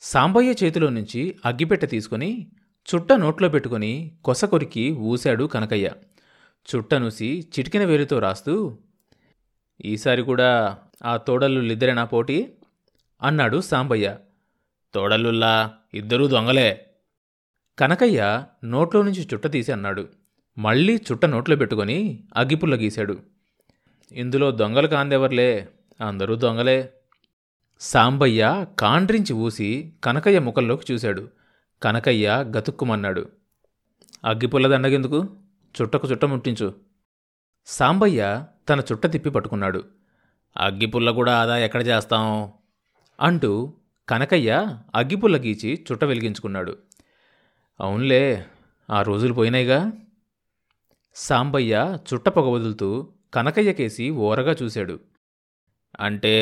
సాంబయ్య చేతిలో నుంచి అగ్గిపెట్టె తీసుకుని చుట్ట నోట్లో పెట్టుకుని కొస కొరికి ఊశాడు కనకయ్య. చుట్టనుసి చిటికిన వేలుతో రాస్తూ ఈసారి కూడా ఆ తోడల్లులిద్దరేనా పోటీ? అన్నాడు సాంబయ్య. తోడల్లుల్లా ఇద్దరూ దొంగలే. కనకయ్య నోట్లో నుంచి చుట్ట తీసి అన్నాడు. మళ్ళీ చుట్ట నోట్లో పెట్టుకొని అగ్గిపుల్ల గీశాడు. ఇందులో దొంగలు కాందెవర్లే? అందరూ దొంగలే. సాంబయ్య కాండ్రించి ఊసి కనకయ్య ముఖంలోకి చూశాడు. కనకయ్య గతుక్కుమన్నాడు. అగ్గిపుల్లదండగెందుకు చుట్టకు చుట్ట ముట్టించు. సాంబయ్య తన చుట్ట తిప్పి పట్టుకున్నాడు. అగ్గిపుల్ల కూడా ఆదా ఎక్కడ చేస్తాం? అంటూ కనకయ్య అగ్గిపుల్ల గీచి చుట్ట వెలిగించుకున్నాడు. అవునులే ఆ రోజులు పోయినాయిగా? సాంబయ్య చుట్ట పొగ వదులుతూ కనకయ్యకేసి ఓరగా చూశాడు. అంటే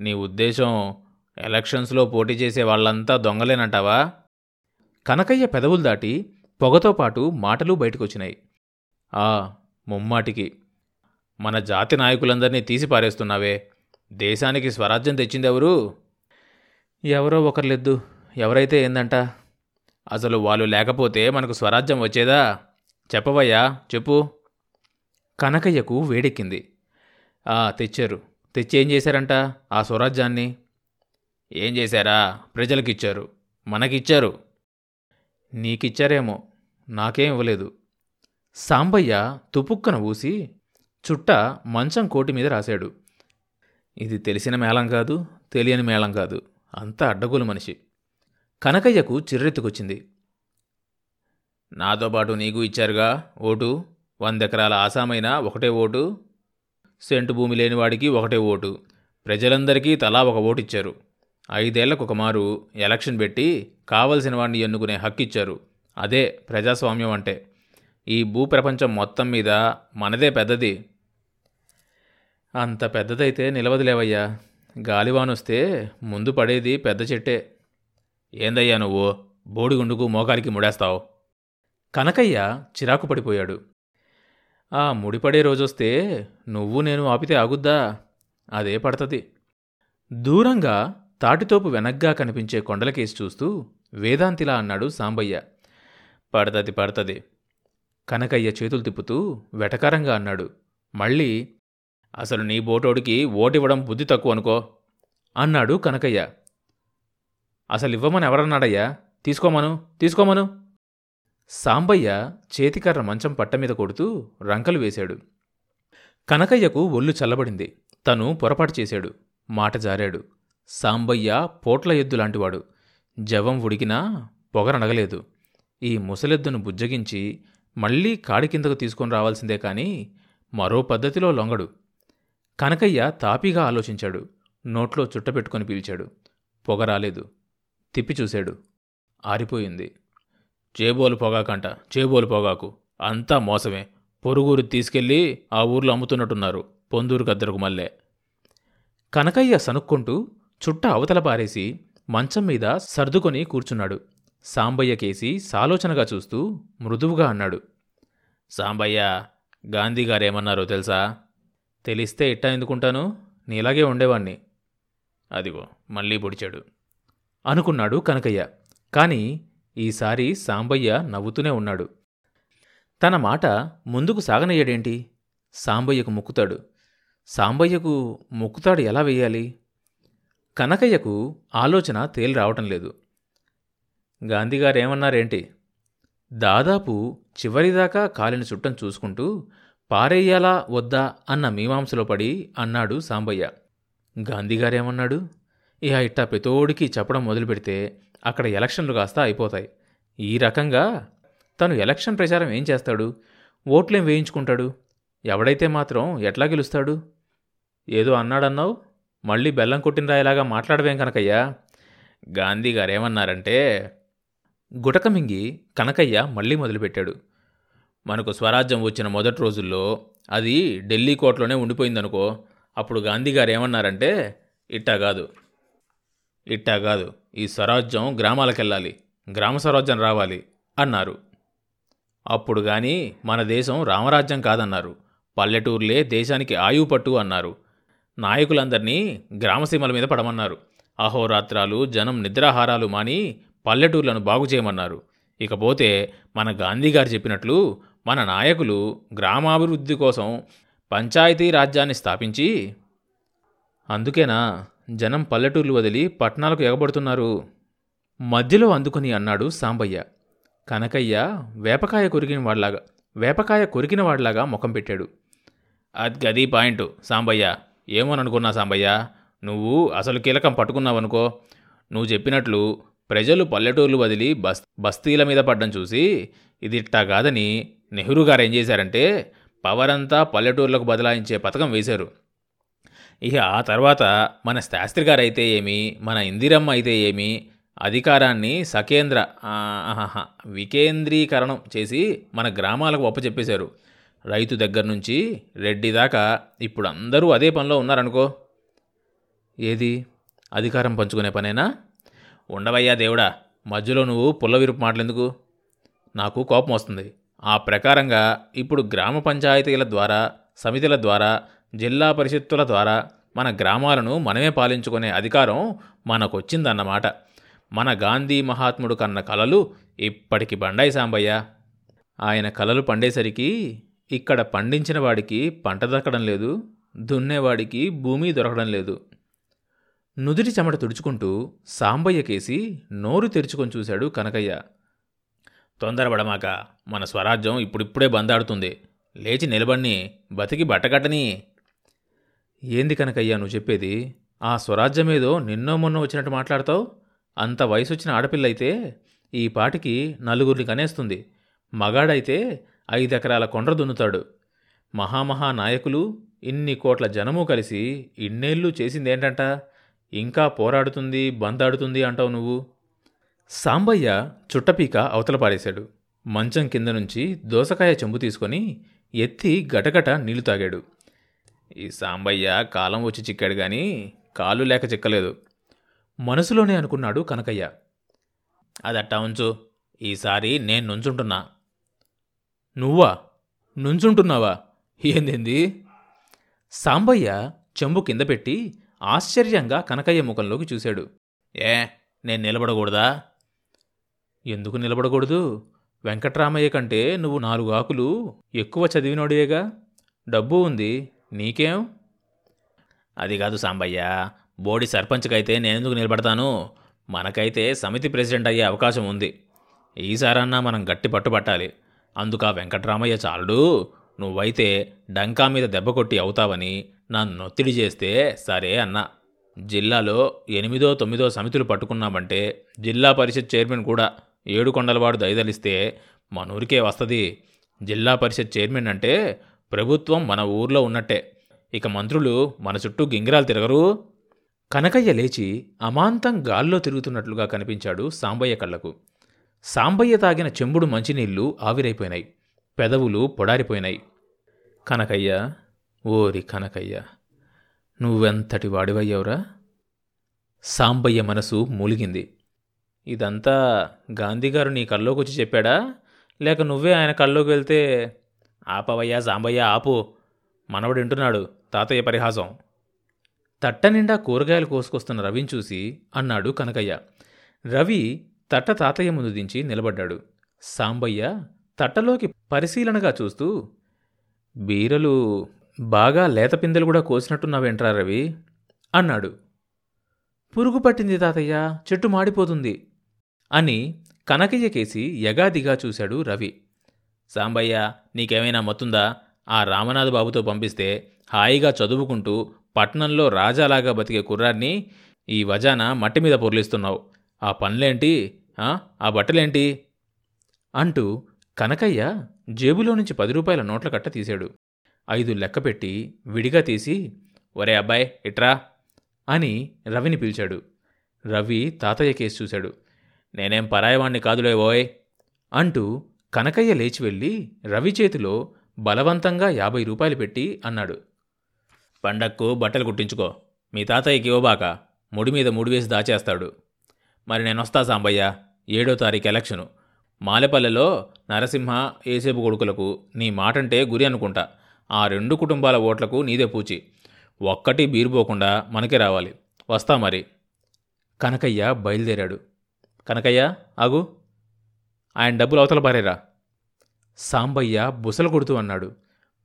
నీ ఉద్దేశం ఎలక్షన్స్లో పోటీ చేసే వాళ్ళంతా దొంగలేనంటావా? కనకయ్య పెదవులు దాటి పొగతో పాటు మాటలు బయటకొచ్చినాయి. ఆ ముమ్మాటికి. మన జాతి నాయకులందరినీ తీసిపారేస్తున్నావే. దేశానికి స్వరాజ్యం తెచ్చిందెవరు? ఎవరో ఒకర్లెద్దు. ఎవరైతే ఏందంట? అసలు వాళ్ళు లేకపోతే మనకు స్వరాజ్యం వచ్చేదా? చెప్పవయ్యా చెప్పు. కనకయ్యకు వేడెక్కింది. ఆ తెచ్చారు. తెచ్చి ఏం చేశారంట ఆ స్వరాజ్యాన్ని? ఏం చేశారా? ప్రజలకిచ్చారు. మనకిచ్చారు. నీకిచ్చారేమో. నాకేం ఇవ్వలేదు. సాంబయ్య తుపుక్కన ఊసి చుట్ట మంచం కోటి మీద రాశాడు. ఇది తెలిసిన మేళం కాదు తెలియని మేళం కాదు. అంతా అడ్డగోలు మనిషి. కనకయ్యకు చిర్రెత్తుకొచ్చింది. నాతో పాటు నీకు ఇచ్చారుగా ఓటు? వందెకరాల ఆసామైన ఒకటే ఓటు? సెంటు భూమి లేనివాడికి ఒకటే ఓటు. ప్రజలందరికీ తలా ఒక ఓటు ఇచ్చారు ఐదేళ్ళకు ఒకమారు ఎలక్షన్ పెట్టి కావలసిన వాడిని ఎన్నుకునే హక్కు ఇచ్చారు అదే ప్రజాస్వామ్యం అంటే. ఈ భూప్రపంచం మొత్తం మీద మనదే పెద్దది. అంత పెద్దదైతే నిలవదులేవయ్యా. గాలివానొస్తే ముందు పడేది పెద్ద చెట్టే. ఏందయ్యా నువ్వు? బోడిగుండుకు మోకాలికి ముడేస్తావు. కనకయ్య చిరాకు పడిపోయాడు. ఆ ముడిపడే రోజొస్తే నువ్వు నేను ఆపితే ఆగుద్దా? అదే పడతది. దూరంగా తాటితోపు వెనగ్గా కనిపించే కొండలకేసి చూస్తూ వేదాంతిలా అన్నాడు సాంబయ్య. పడతది పడతది. కనకయ్య చేతులు తిప్పుతూ వెటకారంగా అన్నాడు. మళ్ళీ అసలు నీ బోటోడికి ఓటివ్వడం బుద్ధి తక్కువ అనుకో అన్నాడు కనకయ్య. అసలు ఇవ్వమని ఎవరన్నాడయ్యా? తీసుకోమను తీసుకోమను సాంబయ్య చేతికర్ర మంచం పట్టమీద కొడుతూ రంకలు వేశాడు. కనకయ్యకు ఒళ్ళు చల్లబడింది. తను పొరపాటు చేశాడు. మాట జారాడు. సాంబయ్య పోట్ల ఎద్దు లాంటివాడు. జవం ఉడికినా పొగరనగలేదు ఈ ముసలెద్దును బుజ్జగించి మళ్ళీ కాడి కిందకు తీసుకొని రావాల్సిందే కాని మరో పద్ధతిలో లొంగడు. కనకయ్య తాపీగా ఆలోచించాడు. నోట్లో చుట్టపెట్టుకొని పీల్చాడు. పొగ రాలేదు. తిప్పి చూశాడు. ఆరిపోయింది. చేబోలు పొగాకంట చేబోలు పొగాకు. అంతా మోసమే. పొరుగురు తీసుకెళ్ళి ఆ ఊర్లో అమ్ముతున్నట్టున్నారు. పొందూరు గద్దరకు మల్లే. కనకయ్య సనుక్కుంటూ చుట్ట అవతల పారేసి మంచం మీద సర్దుకొని కూర్చున్నాడు. సాంబయ్య కేసి సాలోచనగా చూస్తూ మృదువుగా అన్నాడు. సాంబయ్య గాంధీ గారేమన్నారో తెలుసా? తెలిస్తే ఇట్టా ఎందుకుంటాను నీలాగే ఉండేవాణ్ణి. అదిగో మళ్ళీ పొడిచాడు. అనుకున్నాడు కనకయ్య. కానీ ఈసారి సాంబయ్య నవ్వుతూనే ఉన్నాడు. తన మాట ముందుకు సాగనయ్యాడేంటి? సాంబయ్యకు ముక్కుతాడు. సాంబయ్యకు ముక్కుతాడు ఎలా వెయ్యాలి కనకయ్యకు ఆలోచన తేలి రావటం లేదు. గాంధీగారేమన్నారేంటి? దాదాపు చివరిదాకా కాలిన చుట్టం చూసుకుంటూ పారేయాలా వద్దా అన్న మీమాంసలో పడి అన్నాడు సాంబయ్య. గాంధీగారేమన్నాడు? ఇహ ఇట్టా పెతోడికి చెప్పడం మొదలుపెడితే అక్కడ ఎలక్షన్లు కాస్త అయిపోతాయి. ఈ రకంగా తను ఎలక్షన్ ప్రచారం ఏం చేస్తాడు? ఓట్లేం వేయించుకుంటాడు? ఎవడైతే మాత్రం ఎట్లా గెలుస్తాడు? ఏదో అన్నాడన్నావు? మళ్ళీ బెల్లం కొట్టిన రాయలాగా మాట్లాడవేం కనకయ్యా? గాంధీ గారేమన్నారంటే ఏమన్నారంటే గుటకమింగి కనకయ్య మళ్ళీ మొదలుపెట్టాడు. మనకు స్వరాజ్యం వచ్చిన మొదటి రోజుల్లో అది ఢిల్లీ కోర్టులోనే ఉండిపోయిందనుకో అప్పుడు గాంధీ గారు ఏమన్నారంటే ఇట్టా కాదు. ఇట్టా కాదు. ఈ స్వరాజ్యం గ్రామాలకెళ్ళాలి. గ్రామ స్వరాజ్యం రావాలి అన్నారు. అప్పుడు గాని మన దేశం రామరాజ్యం కాదన్నారు. పల్లెటూర్లే దేశానికి ఆయువు పట్టు అన్నారు. నాయకులందరినీ గ్రామసీమల మీద పడమన్నారు. అహోరాత్రాలు జనం నిద్రాహారాలు మాని పల్లెటూర్లను బాగు చేయమన్నారు. ఇకపోతే మన గాంధీ గారు చెప్పినట్లు మన నాయకులు గ్రామాభివృద్ధి కోసం పంచాయతీ రాజ్యాన్ని స్థాపించి అందుకేనా జనం పల్లెటూర్లు వదిలి పట్టణాలకు ఎగబడుతున్నారు. మధ్యలో అందుకుని అన్నాడు సాంబయ్య. కనకయ్య వేపకాయ కొరికిన వాడిలాగా వేపకాయ కొరికిన వాడిలాగా ముఖం పెట్టాడు. అది గది పాయింట్ సాంబయ్య. ఏమోననుకున్నా సాంబయ్య. నువ్వు అసలు కీలకం పట్టుకున్నావనుకో. నువ్వు చెప్పినట్లు ప్రజలు పల్లెటూర్లు వదిలి బస్ బస్తీల మీద పడ్డం చూసి ఇది ఇట్టా కాదని నెహ్రూ గారు ఏం చేశారంటే పవర్ అంతా పల్లెటూర్లకు బదలాయించే పథకం వేశారు. ఇక ఆ తర్వాత మన శాస్త్రి గారు అయితే ఏమి మన ఇందిరమ్మ అయితే ఏమి అధికారాన్ని సకేంద్ర వికేంద్రీకరణం చేసి మన గ్రామాలకు ఒప్పచెప్పేశారు రైతు దగ్గర నుంచి రెడ్డి దాకా ఇప్పుడు అందరూ అదే పనిలో ఉన్నారనుకో. ఏది? అధికారం పంచుకునే పనేనా? ఉండవయ్యా దేవుడా మధ్యలో నువ్వు పుల్లవిరుపు మాటలెందుకు? నాకు కోపం వస్తుంది. ఆ ప్రకారంగా ఇప్పుడు గ్రామ పంచాయతీల ద్వారా సమితుల ద్వారా జిల్లా పరిషత్తుల ద్వారా మన గ్రామాలను మనమే పాలించుకునే అధికారం మనకొచ్చిందన్నమాట. మన గాంధీ మహాత్ముడు కన్న కలలు ఇప్పటికి బండాయి సాంబయ్య. ఆయన కలలు పండేసరికి ఇక్కడ పండించిన వాడికి పంట దక్కడం లేదు దున్నేవాడికి భూమి దొరకడం లేదు. నుదుటి చెమట తుడుచుకుంటూ సాంబయ్య కేసి నోరు తెరుచుకొని చూశాడు కనకయ్య. తొందరపడమాక మన స్వరాజ్యం ఇప్పుడిప్పుడే బందాడుతుంది. లేచి నిలబడిని బతికి బట్టకట్టని ఏంది కనకయ్య నువ్వు చెప్పేది? ఆ స్వరాజ్యమేదో నిన్నో మొన్న వచ్చినట్టు మాట్లాడతావు? అంత వయసు వచ్చిన ఆడపిల్ల అయితే ఈ పాటికి నలుగురిని కనేస్తుంది. మగాడైతే ఐదెకరాల కొండ్ర దున్నుతాడు. మహామహా నాయకులు ఇన్ని కోట్ల జనము కలిసి ఇన్నేళ్ళు చేసిందేంటంట? ఇంకా పోరాడుతుంది బందాడుతుంది అంటావు నువ్వు? సాంబయ్య చుట్టపీక అవతల పారేశాడు. మంచం కింద నుంచి దోసకాయ చెంబు తీసుకొని ఎత్తి గటగట నీళ్ళు తాగాడు. ఈ సాంబయ్య కాలం వచ్చి చిక్కాడు కానీ కాలు లేక చిక్కలేదు. మనసులోనే అనుకున్నాడు కనకయ్య. అదట్టా ఉంచు. ఈసారి నేను నుంచుంటున్నా. నువ్వా? నుంచుంటున్నావా? ఏందేంది? సాంబయ్య చెంబు కింద పెట్టి ఆశ్చర్యంగా కనకయ్య ముఖంలోకి చూశాడు. ఏ నేను నిలబడకూడదా? ఎందుకు నిలబడకూడదు? వెంకట్రామయ్య కంటే నువ్వు నాలుగు ఆకులు ఎక్కువ చదివినోడివేగా? డబ్బు ఉంది. నీకేం? అది కాదు సాంబయ్య. బోడి సర్పంచ్కైతే నేనెందుకు నిలబడతాను? మనకైతే సమితి ప్రెసిడెంట్ అయ్యే అవకాశం ఉంది. ఈసారన్నా మనం గట్టి పట్టుబట్టాలి. అందుక వెంకట్రామయ్య చాలుడు. నువ్వైతే డంకా మీద దెబ్బ కొట్టి అవుతావని నన్ను ఒత్తిడి చేస్తే సరే అన్నా. జిల్లాలో ఎనిమిదో తొమ్మిదో సమితులు పట్టుకున్నామంటే జిల్లా పరిషత్ చైర్మన్ కూడా ఏడుకొండలవాడు దయదలిస్తే మన ఊరికే వస్తుంది. జిల్లా పరిషత్ చైర్మన్ అంటే ప్రభుత్వం మన ఊర్లో ఉన్నట్టే. ఇక మంత్రులు మన చుట్టూ గింగిరాలు తిరగరు. కనకయ్య లేచి అమాంతం గాల్లో తిరుగుతున్నట్లుగా కనిపించాడు సాంబయ్య కళ్ళకు. సాంబయ్య తాగిన చెంబుడు మంచినీళ్ళు ఆవిరైపోయినాయి. పెదవులు పొడారిపోయినాయి. కనకయ్య ఓరి కనకయ్య నువ్వెంతటి వాడివయ్యవురా? సాంబయ్య మనసు మూలిగింది. ఇదంతా గాంధీగారు నీ కల్లోకొచ్చి చెప్పాడా? లేక నువ్వే ఆయన కల్లోకి వెళ్తే ఆపవయ్యా సాంబయ్య ఆపు. మనవడు వింటున్నాడు తాతయ్య పరిహాసం. తట్ట నిండా కూరగాయలు కోసుకొస్తున్న రవిని చూసి అన్నాడు కనకయ్య. రవి తట్ట తాతయ్య ముందు దించి నిలబడ్డాడు. సాంబయ్య తట్టలోకి పరిశీలనగా చూస్తూ బీరలు బాగా లేత పిందెలు కూడా కోసినట్టున్నావేంట్రా రవి? అన్నాడు. పురుగు పట్టింది తాతయ్య చెట్టు మాడిపోతుంది అని కనకయ్య కేసి యగాదిగా చూశాడు రవి. సాంబయ్య నీకేమైనా మొత్తుందా? ఆ రామనాథ్ బాబుతో పంపిస్తే హాయిగా చదువుకుంటూ పట్నంలో రాజాలాగా బతికే కుర్రాన్ని ఈ వజాన మట్టి మీద పొర్లిస్తున్నావు. ఆ పనులేంటి? ఆ? ఆ బట్టలేంటి? అంటూ కనకయ్య జేబులో నుంచి పది రూపాయల నోట్ల కట్ట తీశాడు. ఐదు లెక్కపెట్టి విడిగా తీసి ఒరే అబ్బాయి ఇట్రా అని రవిని పిలిచాడు. రవి తాతయ్య కేసు చూశాడు. నేనేం పరాయవాణ్ణి కాదులే ఓయ్ అంటూ కనకయ్య లేచి వెళ్ళి రవి చేతిలో బలవంతంగా యాభై రూపాయలు పెట్టి అన్నాడు. పండక్కు బట్టలు కుట్టించుకో. మీ తాతయ్యకి ఇవ్వబాక ముడి మీద ముడి వేసి దాచేస్తాడు. మరి నేనొస్తా సాంబయ్య. ఏడో తారీఖు ఎలక్షను. మాలెపల్లెలో నరసింహ ఏసేపు కొడుకులకు నీ మాటంటే గురి అనుకుంటా. ఆ రెండు కుటుంబాల ఓట్లకు నీదే పూచి. ఒక్కటి బీరుపోకుండా మనకే రావాలి. వస్తా మరి. కనకయ్య బయలుదేరాడు. కనకయ్య ఆగు. ఆయన డబ్బులు అవతల పారేరా. సాంబయ్య బుసలు కొడుతూ అన్నాడు.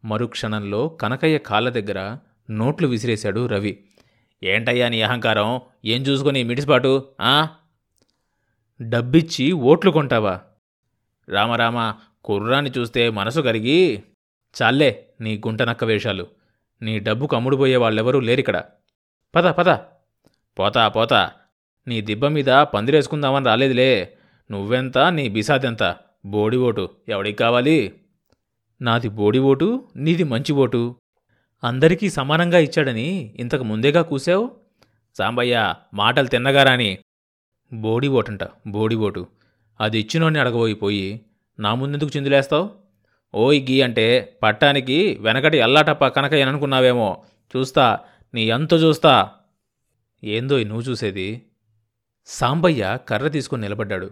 మరుక్షణంలో కనకయ్య కాళ్ళ దగ్గర నోట్లు విసిరేశాడు రవి. ఏంటయ్యా నీ అహంకారం? ఏం చూసుకొని మిడిసిపాటు? ఆ? డబ్బిచ్చి ఓట్లు కొంటావా? రామరామ కుర్రాన్ని చూస్తే మనసు కరిగి చాలే నీ గుంటనక్క వేషాలు. నీ డబ్బుకు అమ్ముడుపోయే వాళ్ళెవరూ లేరిక్కడ. పద పద. పోతా పోతా. నీ దిబ్బ మీద పందిరేసుకుందామని రాలేదులే. నువ్వెంత? నీ బిసాదెంత? బోడి ఓటు ఎవడికి కావాలి? నాది బోడి ఓటు నీది మంచి ఓటు. అందరికీ సమానంగా ఇచ్చాడని ఇంతకు ముందేగా కూసావు సాంబయ్య మాటలు తిన్నగారాని బోడి ఓటంట బోడి ఓటు. అది ఇచ్చినోని అడగబోయిపోయి నా ముందెందుకు చిందులేస్తావు? ఓయ్ గీ అంటే పట్టానికి వెనకటి ఎల్లాటప్ప కనకయ్యననుకున్నావేమో. చూస్తా నీ ఎంత చూస్తా. ఏందో నువ్వు చూసేది? సాంబయ్య కర్ర తీసుకుని నిలబడ్డాడు.